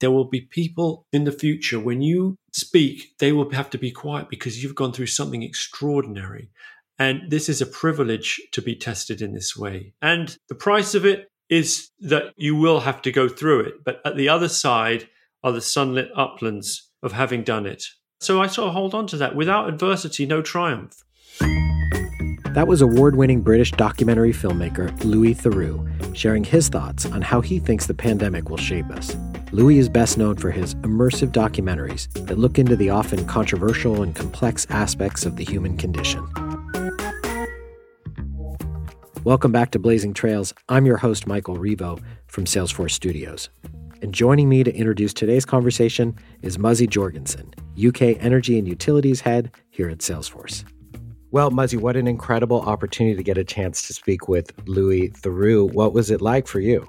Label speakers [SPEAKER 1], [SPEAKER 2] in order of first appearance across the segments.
[SPEAKER 1] there will be people in the future when you speak, they will have to be quiet because you've gone through something extraordinary. And this is a privilege to be tested in this way. And the price of it is that you will have to go through it. But at the other side are the sunlit uplands of having done it. So I sort of hold on to that. Without adversity, no triumph.
[SPEAKER 2] That was award winning British documentary filmmaker Louis Theroux sharing his thoughts on how he thinks the pandemic will shape us. Louis is best known for his immersive documentaries that look into the often controversial and complex aspects of the human condition. Welcome back to Blazing Trails. I'm your host, Michael Revo from Salesforce Studios. And joining me to introduce today's conversation is Muzzy Jorgensen, UK Energy and Utilities Head here at Salesforce. Well, Muzzy, what an incredible opportunity to get a chance to speak with Louis Theroux. What was it like for you?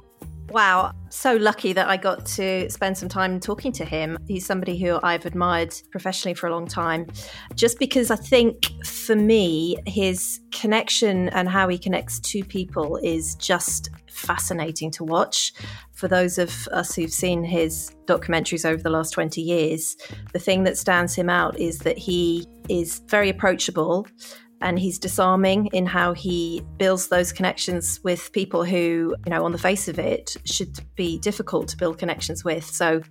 [SPEAKER 3] Wow, so lucky that I got to spend some time talking to him. He's somebody who I've admired professionally for a long time, just because I think for me, his connection and how he connects to people is just fascinating to watch. For those of us who've seen his documentaries over the last 20 years, the thing that stands him out is that he is very approachable and he's disarming in how he builds those connections with people who, you know, on the face of it should be difficult to build connections with. So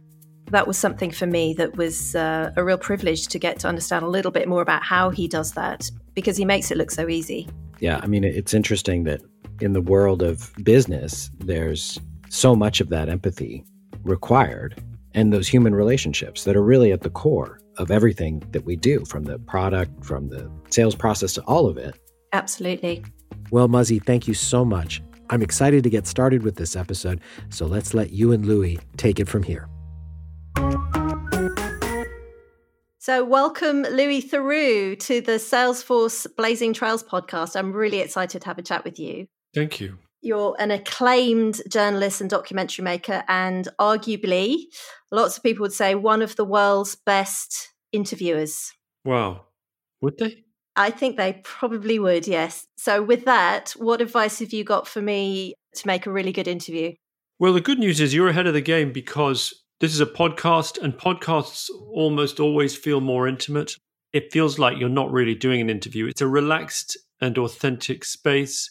[SPEAKER 3] that was something for me that was uh, a real privilege to get to understand a little bit more about how he does that because he makes it look so easy.
[SPEAKER 2] Yeah, I mean, it's interesting that in the world of business, there's so much of that empathy required and those human relationships that are really at the core of everything that we do from the product, from the sales process to all of it.
[SPEAKER 3] Absolutely.
[SPEAKER 2] Well, Muzzy, thank you so much. I'm excited to get started with this episode, so let's let you and Louis take it from here.
[SPEAKER 3] So, welcome, Louis Theroux, to the Salesforce Blazing Trails podcast. I'm really excited to have a chat with you.
[SPEAKER 1] Thank you.
[SPEAKER 3] You're an acclaimed journalist and documentary maker, and arguably, lots of people would say one of the world's best interviewers.
[SPEAKER 1] Wow. Would they?
[SPEAKER 3] I think they probably would, yes. So, with that, what advice have you got for me to make a really good interview?
[SPEAKER 1] Well, the good news is you're ahead of the game because this is a podcast, and podcasts almost always feel more intimate. It feels like you're not really doing an interview, it's a relaxed and authentic space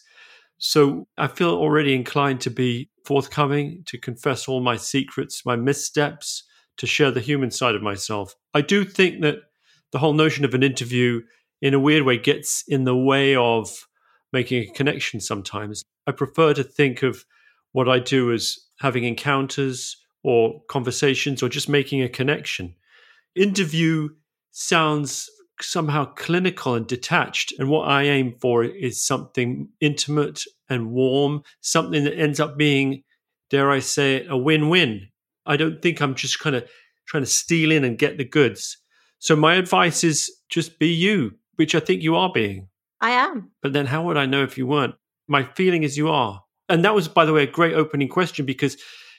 [SPEAKER 1] so I feel already inclined to be forthcoming, to confess all my secrets, my missteps, to share the human side of myself. I do think that the whole notion of an interview, in a weird way, gets in the way of making a connection sometimes. I prefer to think of what I do as having encounters or conversations or just making a connection. Interview sounds somehow clinical and detached. And what I aim for is something intimate and warm, something that ends up being, dare I say it, a win win. I don't think I'm just kind of trying to steal in and get the goods. So my advice is just be you, which I think you are being.
[SPEAKER 3] I am.
[SPEAKER 1] But then how would I know if you weren't? My feeling is you are. And that was, by the way, a great opening question because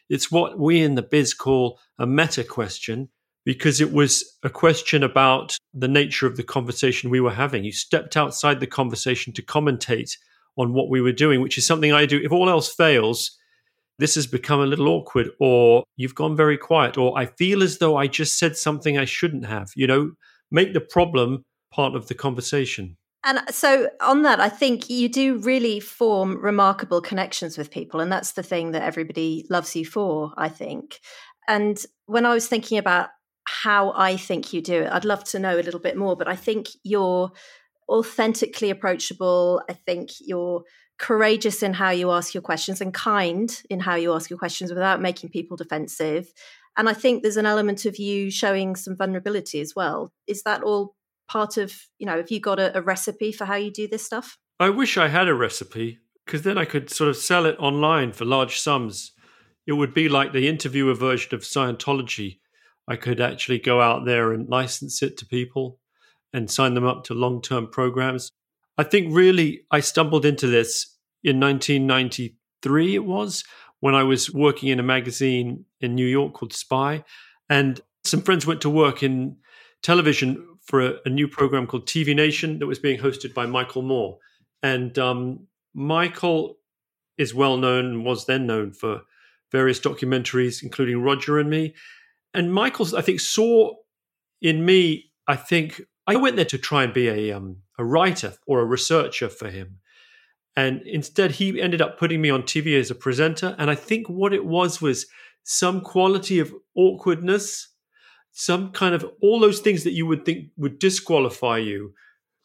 [SPEAKER 1] it's what we in the biz call a meta question because it was a question about the nature of the conversation we were having. You stepped outside the conversation to commentate on what we were doing, which is something I do. If all else fails, this has become a little awkward, or you've gone very quiet, or I feel as though I just said something I shouldn't have. You know, make the problem part of the conversation.
[SPEAKER 3] And uh, so, on that, I think you do really form remarkable connections with people. And that's the thing that everybody loves you for, I think. And when I was thinking about how I think you do it. I'd love to know a little bit more, but I think you're authentically approachable. I think you're courageous in how you ask your questions and kind in how you ask your questions without making people defensive. And I think there's an element of you showing some vulnerability as well. Is that all part of, you know, have you got a, a recipe for how you do this stuff?
[SPEAKER 1] I wish I had a recipe because then I could sort of sell it online for large sums. It would be like the interviewer version of Scientology I could actually go out there and license it to people and sign them up to long term programs. I think really I stumbled into this in 1993, it was when I was working in a magazine in New York called Spy. And some friends went to work in television for a, a new program called TV Nation that was being hosted by Michael Moore. And um, Michael is well known and was then known for various documentaries, including Roger and Me. And Michael, I think, saw in me, I think, I went there to try and be a, um, a writer or a researcher for him. And instead, he ended up putting me on TV as a presenter. And I think what it was was some quality of awkwardness, some kind of all those things that you would think would disqualify you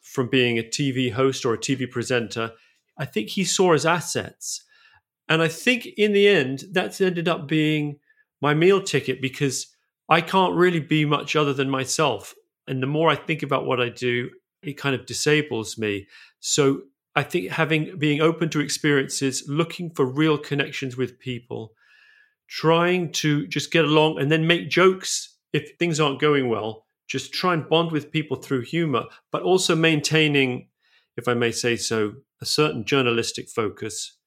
[SPEAKER 1] from being a TV host or a TV presenter. I think he saw as assets. And I think in the end, that's ended up being my meal ticket because I can't really be much other than myself. And the more I think about what I do, it kind of disables me. So I think having being open to experiences, looking for real connections with people, trying to just get along and then make jokes if things aren't going well, just try and bond with people through humor, but also maintaining, if I may say so, a certain journalistic focus.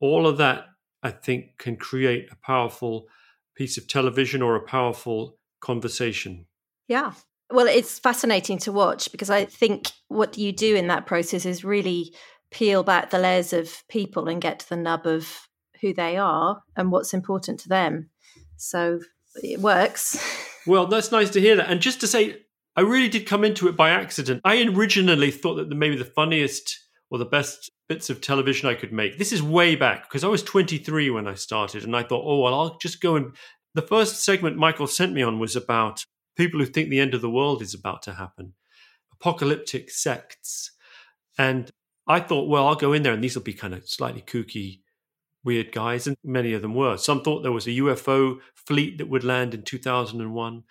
[SPEAKER 1] All of that, I think, can create a powerful piece of television or a powerful conversation.
[SPEAKER 3] Yeah. Well, it's fascinating to watch because I think what you do in that process is really peel back the layers of people and get to the nub of who they are and what's important to them. So it works.
[SPEAKER 1] Well, that's nice to hear that. And just to say, I really did come into it by accident. I originally thought that maybe the funniest or the best bits of television I could make. This is way back because I was 23 when I started, and I thought, oh, well, I'll just go and. The first segment Michael sent me on was about people who think the end of the world is about to happen, apocalyptic sects. And I thought, well, I'll go in there and these will be kind of slightly kooky, weird guys. And many of them were. Some thought there was a UFO fleet that would land in 2001.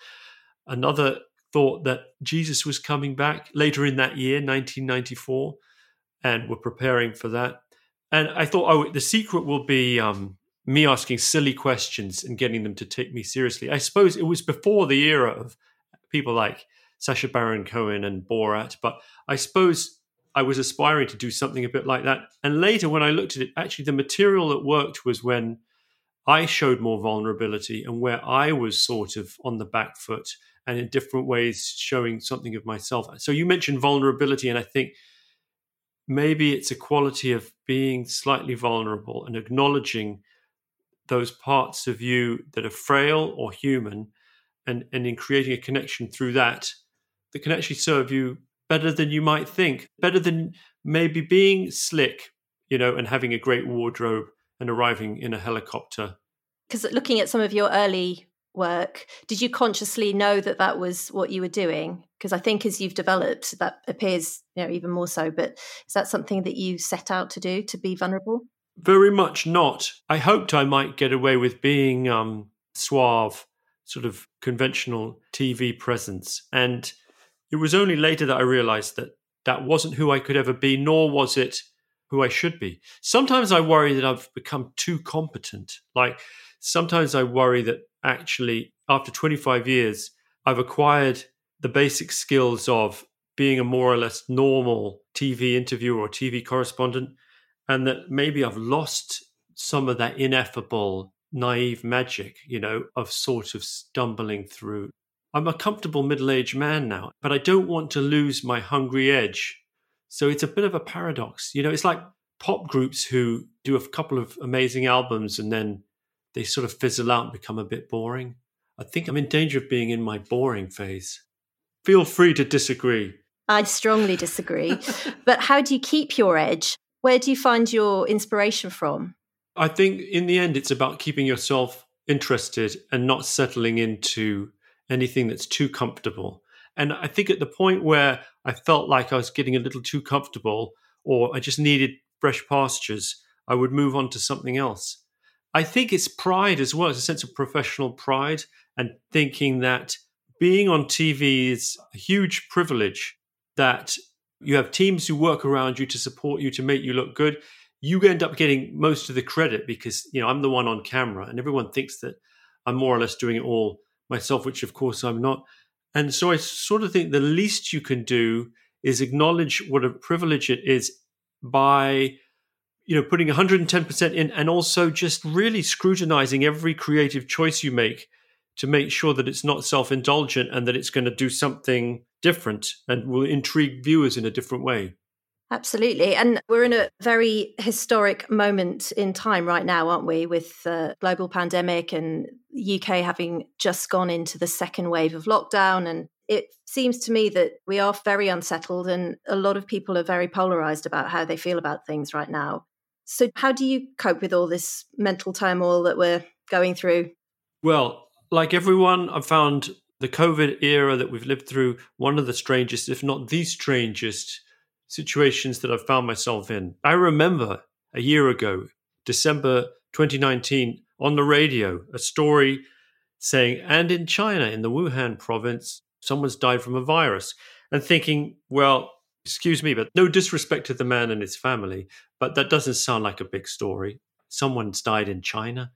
[SPEAKER 1] Another thought that Jesus was coming back later in that year, 1994, and we're preparing for that. And I thought, oh, the secret will be um, me asking silly questions and getting them to take me seriously. I suppose it was before the era of people like Sacha Baron Cohen and Borat, but I suppose I was aspiring to do something a bit like that. And later, when I looked at it, actually, the material that worked was when I showed more vulnerability and where I was sort of on the back foot and in different ways showing something of myself. So you mentioned vulnerability, and I think maybe it's a quality of being slightly vulnerable and acknowledging those parts of you that are frail or human and, and in creating a connection through that that can actually serve you better than you might think, better than maybe being slick, you know, and having a great wardrobe and arriving in a helicopter.
[SPEAKER 3] Because looking at some of your early work, did you consciously know that that was what you were doing? Because I think as you've developed, that appears, you know, even more so. But is that something that you set out to do to be vulnerable?
[SPEAKER 1] Very much not. I hoped I might get away with being um, suave, sort of conventional TV presence. And it was only later that I realized that that wasn't who I could ever be, nor was it who I should be. Sometimes I worry that I've become too competent. Like sometimes I worry that actually, after 25 years, I've acquired the basic skills of being a more or less normal TV interviewer or TV correspondent and that maybe I've lost some of that ineffable, naive magic, you know, of sort of stumbling through. I'm a comfortable middle aged man now, but I don't want to lose my hungry edge. So it's a bit of a paradox. You know, it's like pop groups who do a couple of amazing albums and then they sort of fizzle out and become a bit boring. I think I'm in danger of being in my boring phase. Feel free to disagree.
[SPEAKER 3] I strongly disagree. but how do you keep your edge? Where do you find your inspiration from?
[SPEAKER 1] I think in the end, it's about keeping yourself interested and not settling into anything that's too comfortable. And I think at the point where I felt like I was getting a little too comfortable or I just needed fresh pastures, I would move on to something else. I think it's pride as well, it's a sense of professional pride and thinking that being on TV is a huge privilege that you have teams who work around you to support you to make you look good. You end up getting most of the credit because you know I'm the one on camera, and everyone thinks that I'm more or less doing it all myself, which of course I'm not. And so I sort of think the least you can do is acknowledge what a privilege it is by you know putting 110% in and also just really scrutinizing every creative choice you make to make sure that it's not self-indulgent and that it's going to do something different and will intrigue viewers in a different way.
[SPEAKER 3] Absolutely. And we're in a very historic moment in time right now, aren't we, with the global pandemic and UK having just gone into the second wave of lockdown. And it seems to me that we are very unsettled and a lot of people are very polarized about how they feel about things right now. So, how do you cope with all this mental turmoil that we're going through?
[SPEAKER 1] Well, like everyone, I've found the COVID era that we've lived through one of the strangest, if not the strangest, situations that I've found myself in. I remember a year ago, December 2019, on the radio, a story saying, and in China, in the Wuhan province, someone's died from a virus. And thinking, well, excuse me, but no disrespect to the man and his family, but that doesn't sound like a big story. Someone's died in China.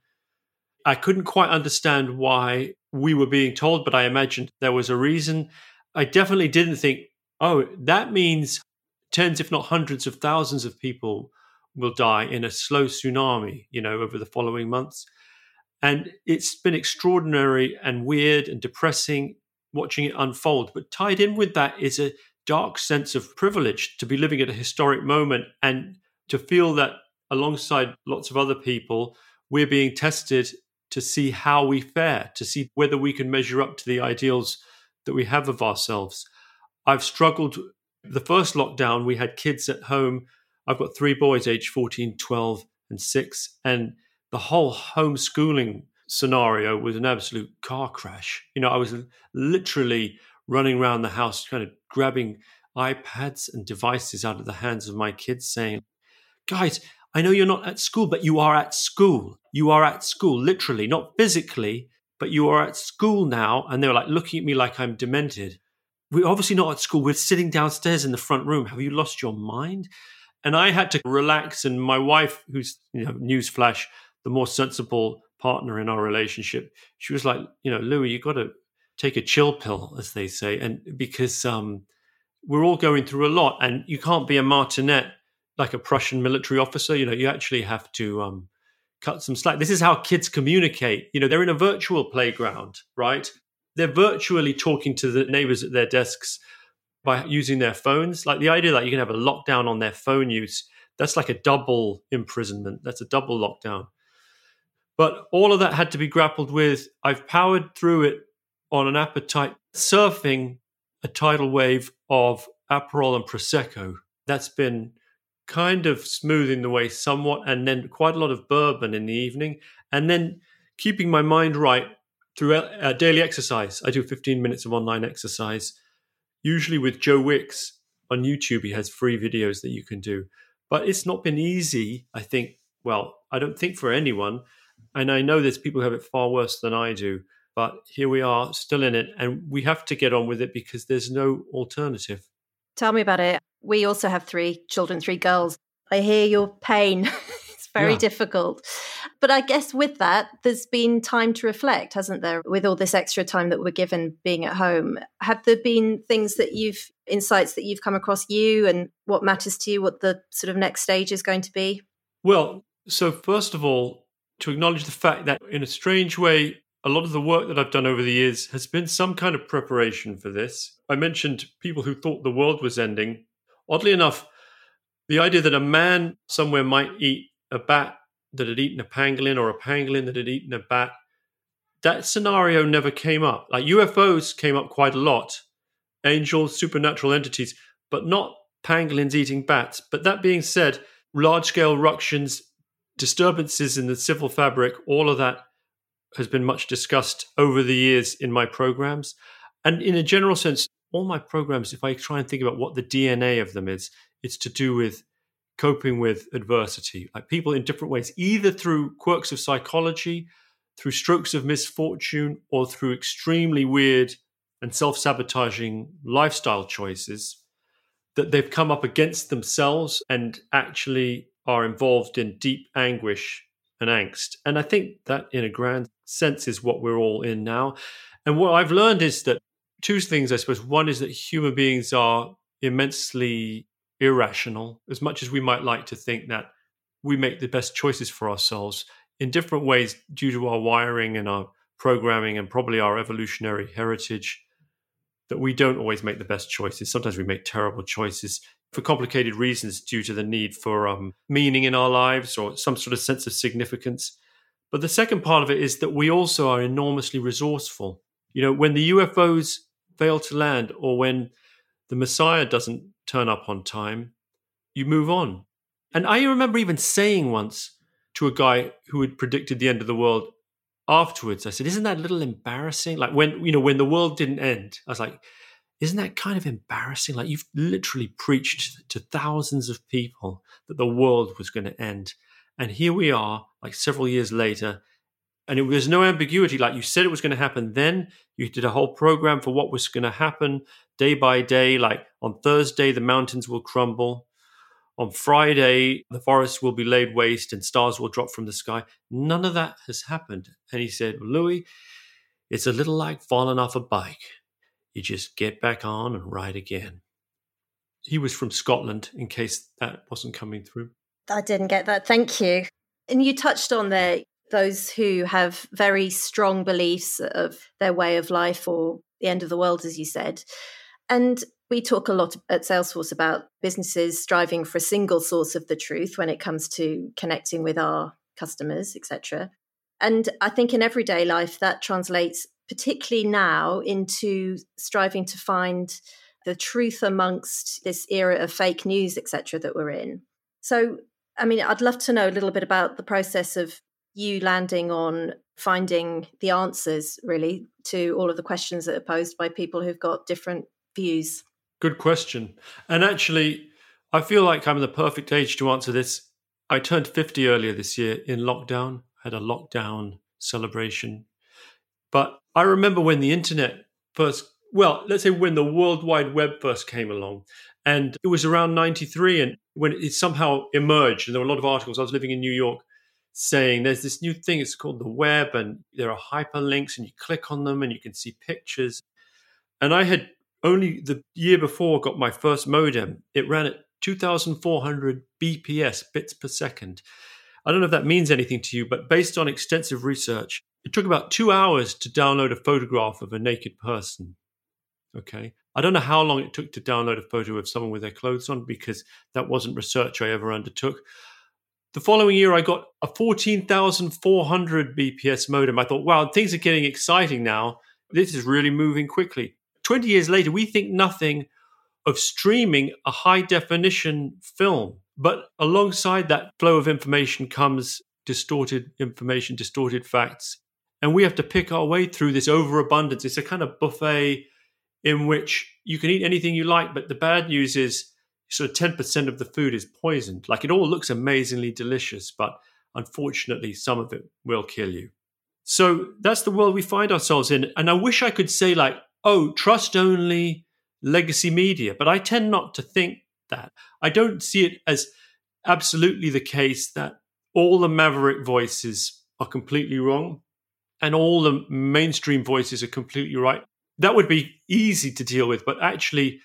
[SPEAKER 1] I couldn't quite understand why we were being told, but I imagined there was a reason. I definitely didn't think, oh, that means tens, if not hundreds of thousands of people will die in a slow tsunami, you know, over the following months. And it's been extraordinary and weird and depressing watching it unfold. But tied in with that is a dark sense of privilege to be living at a historic moment and to feel that alongside lots of other people, we're being tested to see how we fare, to see whether we can measure up to the ideals that we have of ourselves. I've struggled. The first lockdown, we had kids at home. I've got three boys, aged 14, 12, and six. And the whole homeschooling scenario was an absolute car crash. You know, I was literally running around the house, kind of grabbing iPads and devices out of the hands of my kids, saying, Guys, I know you're not at school, but you are at school. You are at school, literally, not physically, but you are at school now. And they were like looking at me like I'm demented. We're obviously not at school. We're sitting downstairs in the front room. Have you lost your mind? And I had to relax. And my wife, who's, you know, newsflash, the more sensible partner in our relationship, she was like, you know, Louis, you got to take a chill pill, as they say, and because um, we're all going through a lot, and you can't be a martinet like a Prussian military officer. You know, you actually have to um, cut some slack. This is how kids communicate. You know, they're in a virtual playground, right? They're virtually talking to the neighbors at their desks by using their phones. Like the idea that you can have a lockdown on their phone use, that's like a double imprisonment. That's a double lockdown. But all of that had to be grappled with. I've powered through it on an appetite, surfing a tidal wave of Aperol and Prosecco. That's been kind of smoothing the way somewhat, and then quite a lot of bourbon in the evening, and then keeping my mind right through uh, daily exercise. I do 15 minutes of online exercise, usually with Joe Wicks on YouTube. He has free videos that you can do. But it's not been easy, I think. Well, I don't think for anyone and I know there's people who have it far worse than I do, but here we are still in it and we have to get on with it because there's no alternative.
[SPEAKER 3] Tell me about it. We also have three children, three girls. I hear your pain. it's very yeah. difficult. But I guess with that, there's been time to reflect, hasn't there? With all this extra time that we're given being at home, have there been things that you've, insights that you've come across you and what matters to you, what the sort of next stage is going to be?
[SPEAKER 1] Well, so first of all, to acknowledge the fact that, in a strange way, a lot of the work that I've done over the years has been some kind of preparation for this. I mentioned people who thought the world was ending. Oddly enough, the idea that a man somewhere might eat a bat that had eaten a pangolin or a pangolin that had eaten a bat, that scenario never came up. Like UFOs came up quite a lot, angels, supernatural entities, but not pangolins eating bats. But that being said, large scale ructions disturbances in the civil fabric, all of that has been much discussed over the years in my programs. And in a general sense, all my programs, if I try and think about what the DNA of them is, it's to do with coping with adversity. Like people in different ways, either through quirks of psychology, through strokes of misfortune, or through extremely weird and self sabotaging lifestyle choices that they've come up against themselves and actually are involved in deep anguish and angst. And I think that, in a grand sense, is what we're all in now. And what I've learned is that two things, I suppose. One is that human beings are immensely irrational, as much as we might like to think that we make the best choices for ourselves in different ways due to our wiring and our programming and probably our evolutionary heritage. that we don't always make the best choices. Sometimes we make terrible choices for complicated reasons due to the need for um, meaning in our lives or some sort of sense of significance. But the second part of it is that we also are enormously resourceful. You know, when the UFOs fail to land or when the Messiah doesn't turn up on time, you move on. And I remember even saying once to a guy who had predicted the end of the world afterwards, I said, Isn't that a little embarrassing? Like when, you know, when the world didn't end, I was like, Isn't that kind of embarrassing? Like you've literally preached to thousands of people that the world was going to end. And here we are, like several years later, and it was no ambiguity. Like you said, it was going to happen then. You did a whole program for what was going to happen day by day. Like on Thursday, the mountains will crumble. On Friday, the forests will be laid waste and stars will drop from the sky. None of that has happened. And he said, Louis, it's a little like falling off a bike. You just get back on and ride again. He was from Scotland, in case that wasn't coming through.
[SPEAKER 3] I didn't get that. Thank you. And you touched on there those who have very strong beliefs of their way of life or the end of the world, as you said. And we talk a lot at Salesforce about businesses striving for a single source of the truth when it comes to connecting with our customers, etc. And I think in everyday life that translates particularly now into striving to find the truth amongst this era of fake news, etc., that we're in. So, I mean, I'd love to know a little bit about the process of you landing on finding the answers really to all of the questions that are posed by people who've got different views.
[SPEAKER 1] Good question. And actually, I feel like I'm the perfect age to answer this. I turned 50 earlier this year in lockdown, had a lockdown celebration. But I remember when the internet first, well, let's say when the World Wide Web first came along, and it was around 93, and when it somehow emerged, and there were a lot of articles. I was living in New York saying there's this new thing, it's called the web, and there are hyperlinks, and you click on them and you can see pictures. And I had only the year before got my first modem. It ran at 2,400 BPS, bits per second. I don't know if that means anything to you, but based on extensive research, it took about two hours to download a photograph of a naked person. Okay. I don't know how long it took to download a photo of someone with their clothes on because that wasn't research I ever undertook. The following year, I got a 14,400 BPS modem. I thought, wow, things are getting exciting now. This is really moving quickly. 20 years later, we think nothing of streaming a high definition film. But alongside that flow of information comes distorted information, distorted facts. And we have to pick our way through this overabundance. It's a kind of buffet in which you can eat anything you like, but the bad news is sort of 10% of the food is poisoned. Like it all looks amazingly delicious, but unfortunately, some of it will kill you. So that's the world we find ourselves in. And I wish I could say, like, oh, trust only legacy media. But I tend not to think that. I don't see it as absolutely the case that all the maverick voices are completely wrong and all the mainstream voices are completely right. That would be easy to deal with. But actually,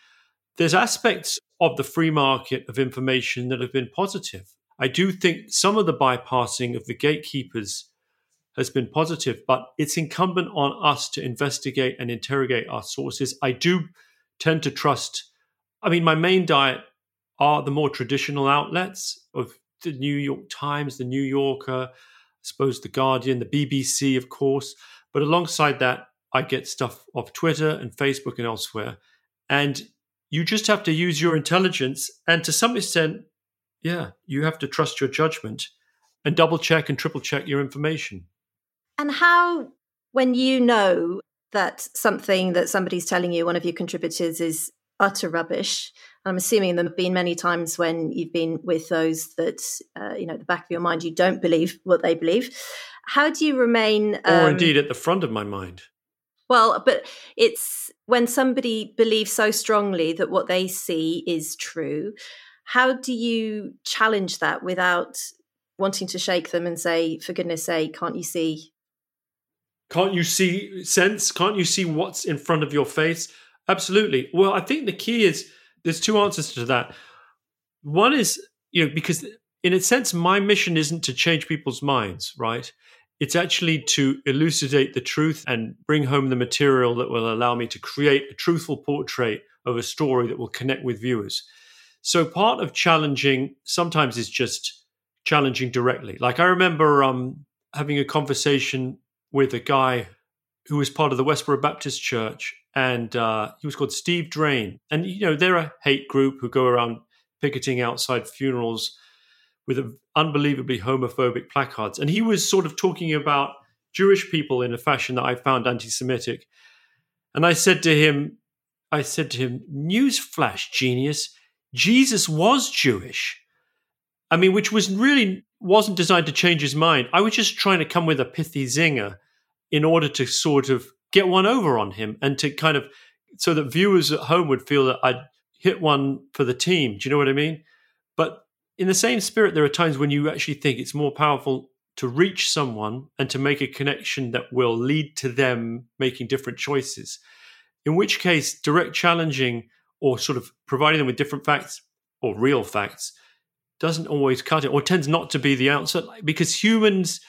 [SPEAKER 1] there's aspects of the free market of information that have been positive. I do think some of the bypassing of the gatekeepers has been positive, but it's incumbent on us to investigate and interrogate our sources. I do tend to trust, I mean, my main diet are the more traditional outlets of the New York Times, the New Yorker, suppose the Guardian, the BBC, of course. But alongside that, I get stuff off Twitter and Facebook and elsewhere. And you just have to use your intelligence. And to some extent, yeah, you have to trust your judgment and double check and triple check your information.
[SPEAKER 3] And how, when you know that something that somebody's telling you, one of your contributors, is utter rubbish, I'm assuming there have been many times when you've been with those that, uh, you know, at the back of your mind, you don't believe what they believe. How do you remain.
[SPEAKER 1] Um, or indeed at the front of my mind.
[SPEAKER 3] Well, but it's when somebody believes so strongly that what they see is true. How do you challenge that without wanting to shake them and say, for goodness sake, can't you see
[SPEAKER 1] can't you see sense? Can't you see what's in front of your face? Absolutely. Well, I think the key is there's two answers to that. One is, you know, because in a sense, my mission isn't to change people's minds, right? It's actually to elucidate the truth and bring home the material that will allow me to create a truthful portrait of a story that will connect with viewers. So part of challenging sometimes is just challenging directly. Like I remember um, having a conversation with a guy who was part of the Westboro Baptist Church, and uh, he was called Steve Drain. And you know they're a hate group who go around picketing outside funerals with unbelievably homophobic placards. And he was sort of talking about Jewish people in a fashion that I found anti-Semitic. And I said to him, I said to him, "Newsflash, genius! Jesus was Jewish." I mean, which was really wasn't designed to change his mind. I was just trying to come with a pithy zinger in order to sort of get one over on him and to kind of so that viewers at home would feel that I'd hit one for the team. Do you know what I mean? But in the same spirit, there are times when you actually think it's more powerful to reach someone and to make a connection that will lead to them making different choices. In which case, direct challenging or sort of providing them with different facts or real facts doesn't always cut it or tends not to be the answer because humans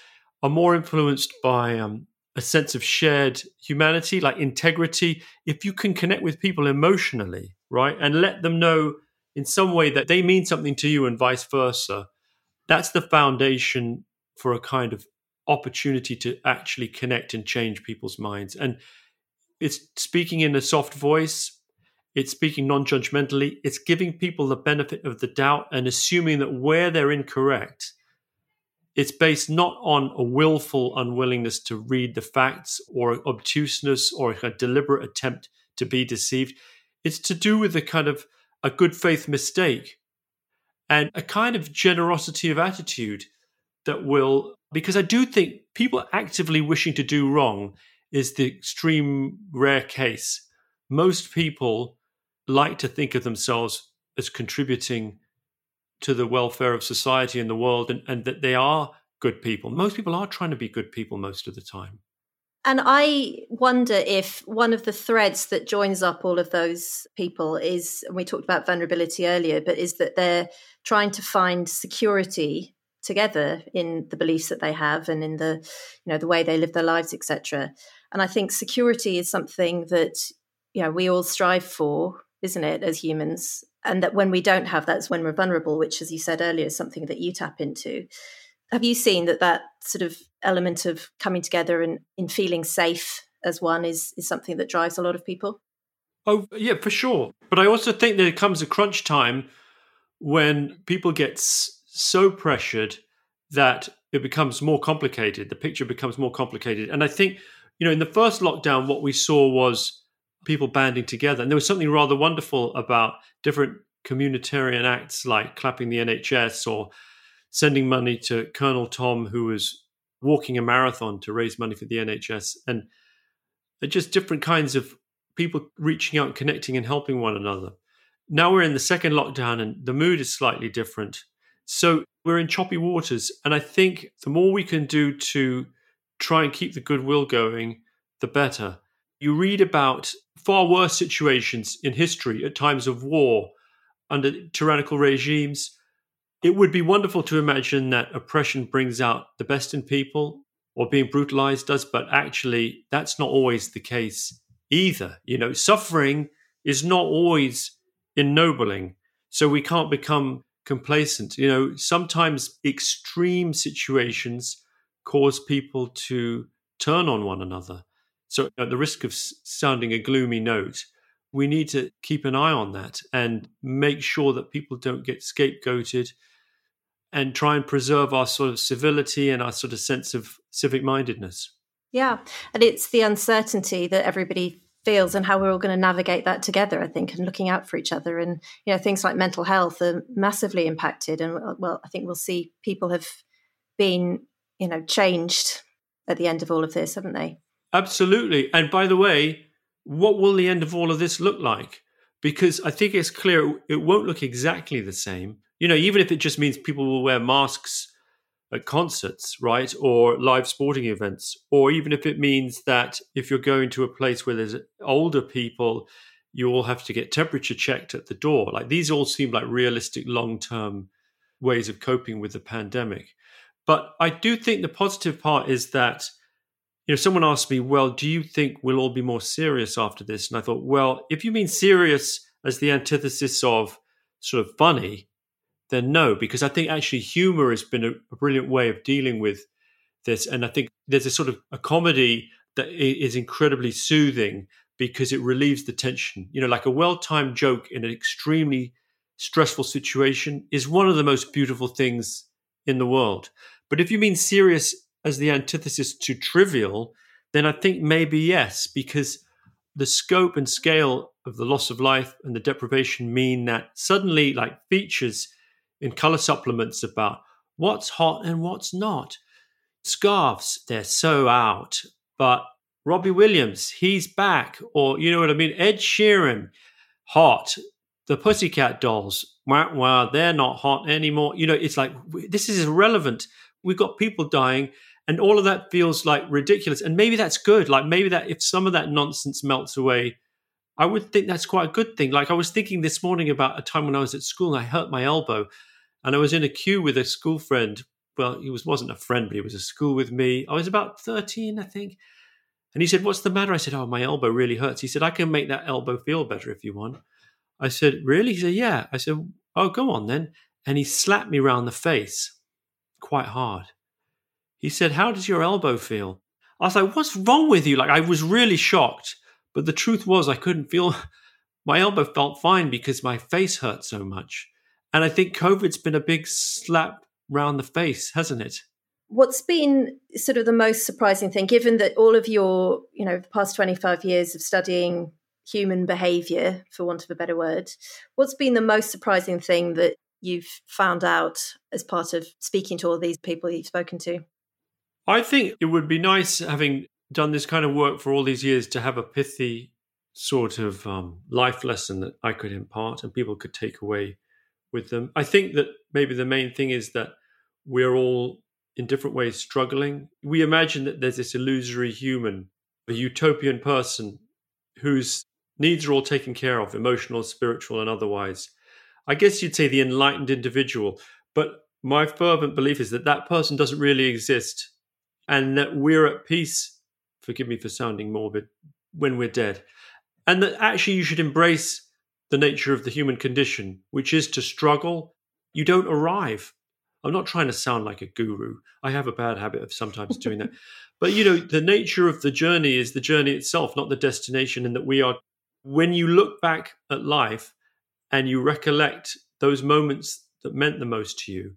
[SPEAKER 1] are more influenced by um, a sense of shared humanity, like integrity, if you can connect with people emotionally, right, and let them know in some way that they mean something to you and vice versa, that's the foundation for a kind of opportunity to actually connect and change people's minds. And it's speaking in a soft voice, it's speaking non judgmentally, it's giving people the benefit of the doubt and assuming that where they're incorrect, it's based not on a willful unwillingness to read the facts or obtuseness or a deliberate attempt to be deceived. It's to do with a kind of a good faith mistake and a kind of generosity of attitude that will, because I do think people actively wishing to do wrong is the extreme rare case. Most people like to think of themselves as contributing to the welfare of society and the world and, and that they are good people. Most people are trying to be good people most of the time.
[SPEAKER 3] And I wonder if one of the threads that joins up all of those people is, and we talked about vulnerability earlier, but is that they're trying to find security together in the beliefs that they have and in the, you know, the way they live their lives, etc. And I think security is something that, you know, we all strive for, isn't it, as humans? and that when we don't have that's when we're vulnerable which as you said earlier is something that you tap into. Have you seen that that sort of element of coming together and in feeling safe as one is is something that drives a lot of people?
[SPEAKER 1] Oh yeah for sure. But i also think there comes a crunch time when people get so pressured that it becomes more complicated the picture becomes more complicated. And i think you know in the first lockdown what we saw was people banding together. And there was something rather wonderful about different communitarian acts like clapping the NHS or sending money to Colonel Tom, who was walking a marathon to raise money for the NHS, and just different kinds of people reaching out, connecting, and helping one another. Now we're in the second lockdown, and the mood is slightly different. So we're in choppy waters. And I think the more we can do to try and keep the goodwill going, the better. You read about far worse situations in history at times of war under tyrannical regimes. It would be wonderful to imagine that oppression brings out the best in people or being brutalized does, but actually, that's not always the case either. You know, suffering is not always ennobling. So we can't become complacent. You know, sometimes extreme situations cause people to turn on one another. So, at the risk of sounding a gloomy note, we need to keep an eye on that and make sure that people don't get scapegoated and try and preserve our sort of civility and our sort of sense of civic mindedness.
[SPEAKER 3] Yeah. And it's the uncertainty that everybody feels and how we're all going to navigate that together, I think, and looking out for each other. And, you know, things like mental health are massively impacted. And, well, I think we'll see people have been, you know, changed at the end of all of this, haven't they?
[SPEAKER 1] Absolutely. And by the way, what will the end of all of this look like? Because I think it's clear it won't look exactly the same. You know, even if it just means people will wear masks at concerts, right? Or live sporting events. Or even if it means that if you're going to a place where there's older people, you all have to get temperature checked at the door. Like these all seem like realistic long term ways of coping with the pandemic. But I do think the positive part is that, you know, someone asked me, well, do you think we'll all be more serious after this? And I thought, well, if you mean serious as the antithesis of sort of funny, then no, because I think actually humor has been a, a brilliant way of dealing with this. And I think there's a sort of a comedy that is incredibly soothing because it relieves the tension. You know, like a well timed joke in an extremely stressful situation is one of the most beautiful things in the world. But if you mean serious as the antithesis to trivial, then I think maybe yes, because the scope and scale of the loss of life and the deprivation mean that suddenly, like features in color supplements about what's hot and what's not. Scarves, they're so out. But Robbie Williams, he's back. Or, you know what I mean? Ed Sheeran, hot. The Pussycat Dolls, wow, wow, they're not hot anymore. You know, it's like, this is irrelevant. We've got people dying, and all of that feels like ridiculous. And maybe that's good. Like, maybe that if some of that nonsense melts away, I would think that's quite a good thing. Like, I was thinking this morning about a time when I was at school and I hurt my elbow, and I was in a queue with a school friend. Well, he was wasn't a friend, but he was a school with me. I was about thirteen, I think and he said, What's the matter? I said, Oh, my elbow really hurts. He said, I can make that elbow feel better if you want. I said, Really? He said, Yeah. I said, Oh, go on then. And he slapped me round the face quite hard. He said, How does your elbow feel? I was like, What's wrong with you? Like, I was really shocked. But the truth was, I couldn't feel my elbow felt fine because my face hurt so much. And I think COVID's been a big slap round the face, hasn't it?
[SPEAKER 3] what's been sort of the most surprising thing given that all of your you know past 25 years of studying human behavior for want of a better word what's been the most surprising thing that you've found out as part of speaking to all these people you've spoken to
[SPEAKER 1] i think it would be nice having done this kind of work for all these years to have a pithy sort of um, life lesson that i could impart and people could take away with them i think that maybe the main thing is that we're all in different ways struggling. We imagine that there's this illusory human, a utopian person whose needs are all taken care of, emotional, spiritual, and otherwise. I guess you'd say the enlightened individual. But my fervent belief is that that person doesn't really exist and that we're at peace, forgive me for sounding morbid, when we're dead. And that actually you should embrace the nature of the human condition, which is to struggle. You don't arrive. I'm not trying to sound like a guru. I have a bad habit of sometimes doing that. But you know, the nature of the journey is the journey itself, not the destination, and that we are when you look back at life and you recollect those moments that meant the most to you,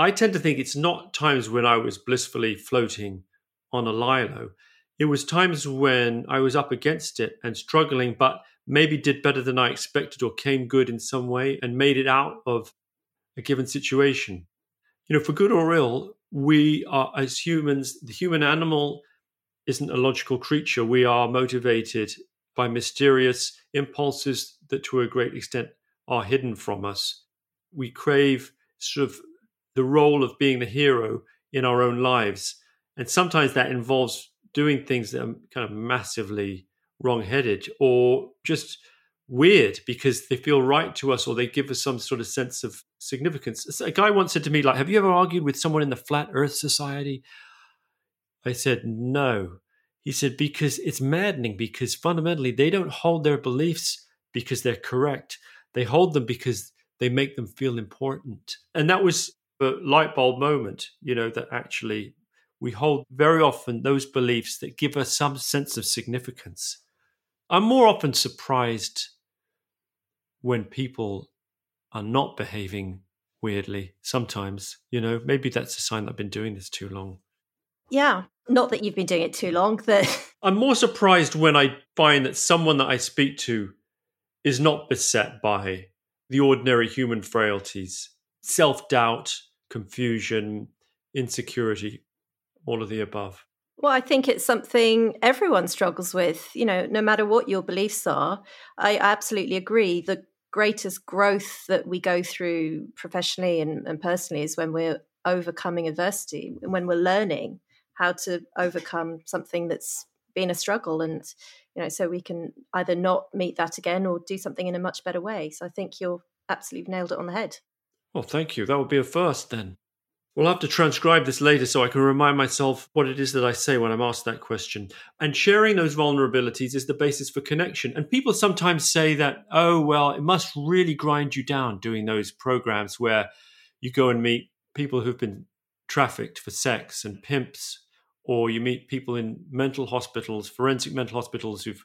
[SPEAKER 1] I tend to think it's not times when I was blissfully floating on a lilo. It was times when I was up against it and struggling, but maybe did better than I expected or came good in some way and made it out of a given situation you know, for good or ill, we are, as humans, the human animal isn't a logical creature. We are motivated by mysterious impulses that, to a great extent, are hidden from us. We crave sort of the role of being the hero in our own lives. And sometimes that involves doing things that are kind of massively wrong-headed or just weird because they feel right to us or they give us some sort of sense of significance. A guy once said to me, like, have you ever argued with someone in the Flat Earth Society? I said, no. He said, because it's maddening, because fundamentally they don't hold their beliefs because they're correct. They hold them because they make them feel important. And that was a light bulb moment, you know, that actually we hold very often those beliefs that give us some sense of significance. I'm more often surprised when people are not behaving weirdly sometimes you know maybe that's a sign that i've been doing this too long
[SPEAKER 3] yeah not that you've been doing it too long that
[SPEAKER 1] i'm more surprised when i find that someone that i speak to is not beset by the ordinary human frailties self-doubt confusion insecurity all of the above
[SPEAKER 3] well, I think it's something everyone struggles with, you know, no matter what your beliefs are. I absolutely agree. The greatest growth that we go through professionally and, and personally is when we're overcoming adversity, when we're learning how to overcome something that's been a struggle and you know so we can either not meet that again or do something in a much better way so i think you're absolutely nailed it on the head
[SPEAKER 1] well thank you that would be a first then We'll have to transcribe this later so I can remind myself what it is that I say when I'm asked that question. And sharing those vulnerabilities is the basis for connection. And people sometimes say that, oh, well, it must really grind you down doing those programs where you go and meet people who've been trafficked for sex and pimps, or you meet people in mental hospitals, forensic mental hospitals who've,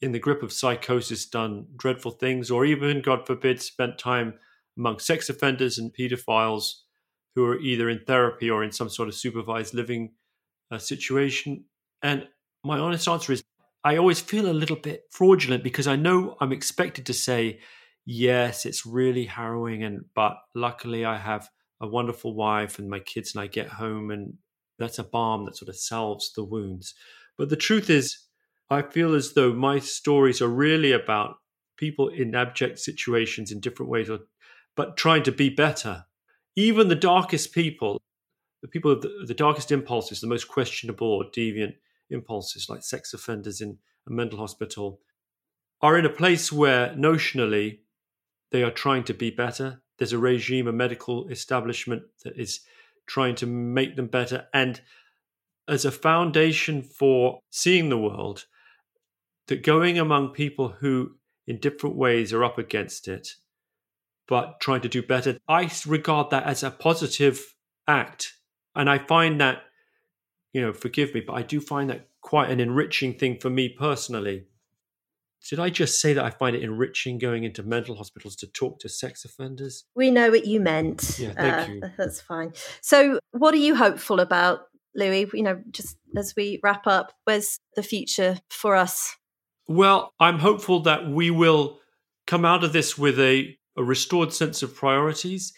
[SPEAKER 1] in the grip of psychosis, done dreadful things, or even, God forbid, spent time among sex offenders and pedophiles who are either in therapy or in some sort of supervised living uh, situation. And my honest answer is I always feel a little bit fraudulent because I know I'm expected to say, yes, it's really harrowing. And, but luckily I have a wonderful wife and my kids and I get home and that's a balm that sort of salves the wounds. But the truth is, I feel as though my stories are really about people in abject situations in different ways, but trying to be better even the darkest people, the people the, the darkest impulses, the most questionable or deviant impulses, like sex offenders in a mental hospital, are in a place where notionally they are trying to be better. There's a regime, a medical establishment that is trying to make them better. And as a foundation for seeing the world, that going among people who in different ways are up against it but trying to do better. I regard that as a positive act. And I find that, you know, forgive me, but I do find that quite an enriching thing for me personally. Did I just say that I find it enriching going into mental hospitals to talk to sex offenders?
[SPEAKER 3] We know what you meant.
[SPEAKER 1] Yeah, thank uh, you.
[SPEAKER 3] That's fine. So, what are you hopeful about, Louis? You know, just as we wrap up, where's the future for us?
[SPEAKER 1] Well, I'm hopeful that we will come out of this with a a restored sense of priorities.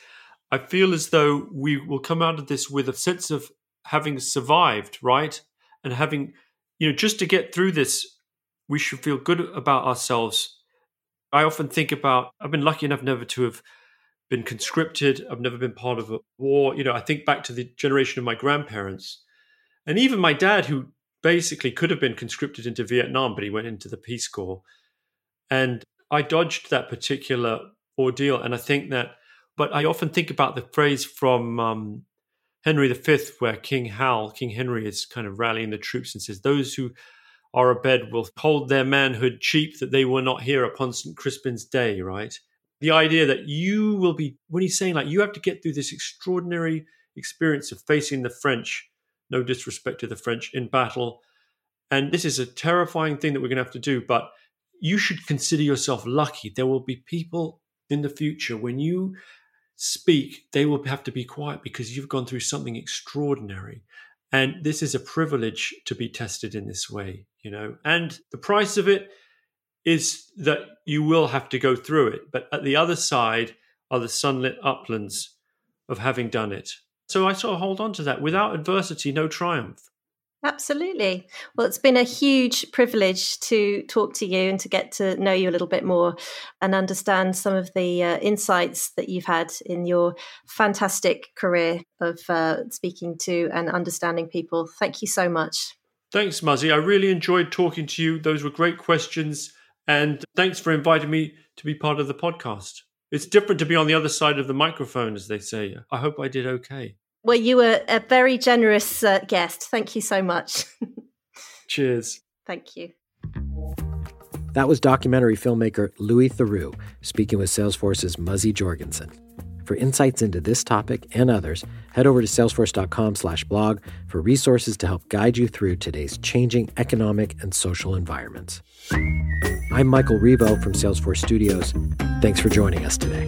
[SPEAKER 1] I feel as though we will come out of this with a sense of having survived, right? And having, you know, just to get through this, we should feel good about ourselves. I often think about, I've been lucky enough never to have been conscripted. I've never been part of a war. You know, I think back to the generation of my grandparents and even my dad, who basically could have been conscripted into Vietnam, but he went into the Peace Corps. And I dodged that particular ordeal. And I think that, but I often think about the phrase from um, Henry V, where King Hal, King Henry, is kind of rallying the troops and says, Those who are abed will hold their manhood cheap that they were not here upon St. Crispin's day, right? The idea that you will be, when he's saying like, you have to get through this extraordinary experience of facing the French, no disrespect to the French, in battle. And this is a terrifying thing that we're going to have to do, but you should consider yourself lucky. There will be people in the future, when you speak, they will have to be quiet because you've gone through something extraordinary. And this is a privilege to be tested in this way, you know. And the price of it is that you will have to go through it. But at the other side are the sunlit uplands of having done it. So I sort of hold on to that. Without adversity, no triumph.
[SPEAKER 3] Absolutely. Well, it's been a huge privilege to talk to you and to get to know you a little bit more and understand some of the uh, insights that you've had in your fantastic career of uh, speaking to and understanding people. Thank you so much.
[SPEAKER 1] Thanks, Muzzy. I really enjoyed talking to you. Those were great questions. And thanks for inviting me to be part of the podcast. It's different to be on the other side of the microphone, as they say. I hope I did okay.
[SPEAKER 3] Well, you were a very generous uh, guest. Thank you so much.
[SPEAKER 1] Cheers.
[SPEAKER 3] Thank you.
[SPEAKER 2] That was documentary filmmaker Louis Theroux speaking with Salesforce's Muzzy Jorgensen. For insights into this topic and others, head over to salesforce.com/blog for resources to help guide you through today's changing economic and social environments. I'm Michael Rivo from Salesforce Studios. Thanks for joining us today.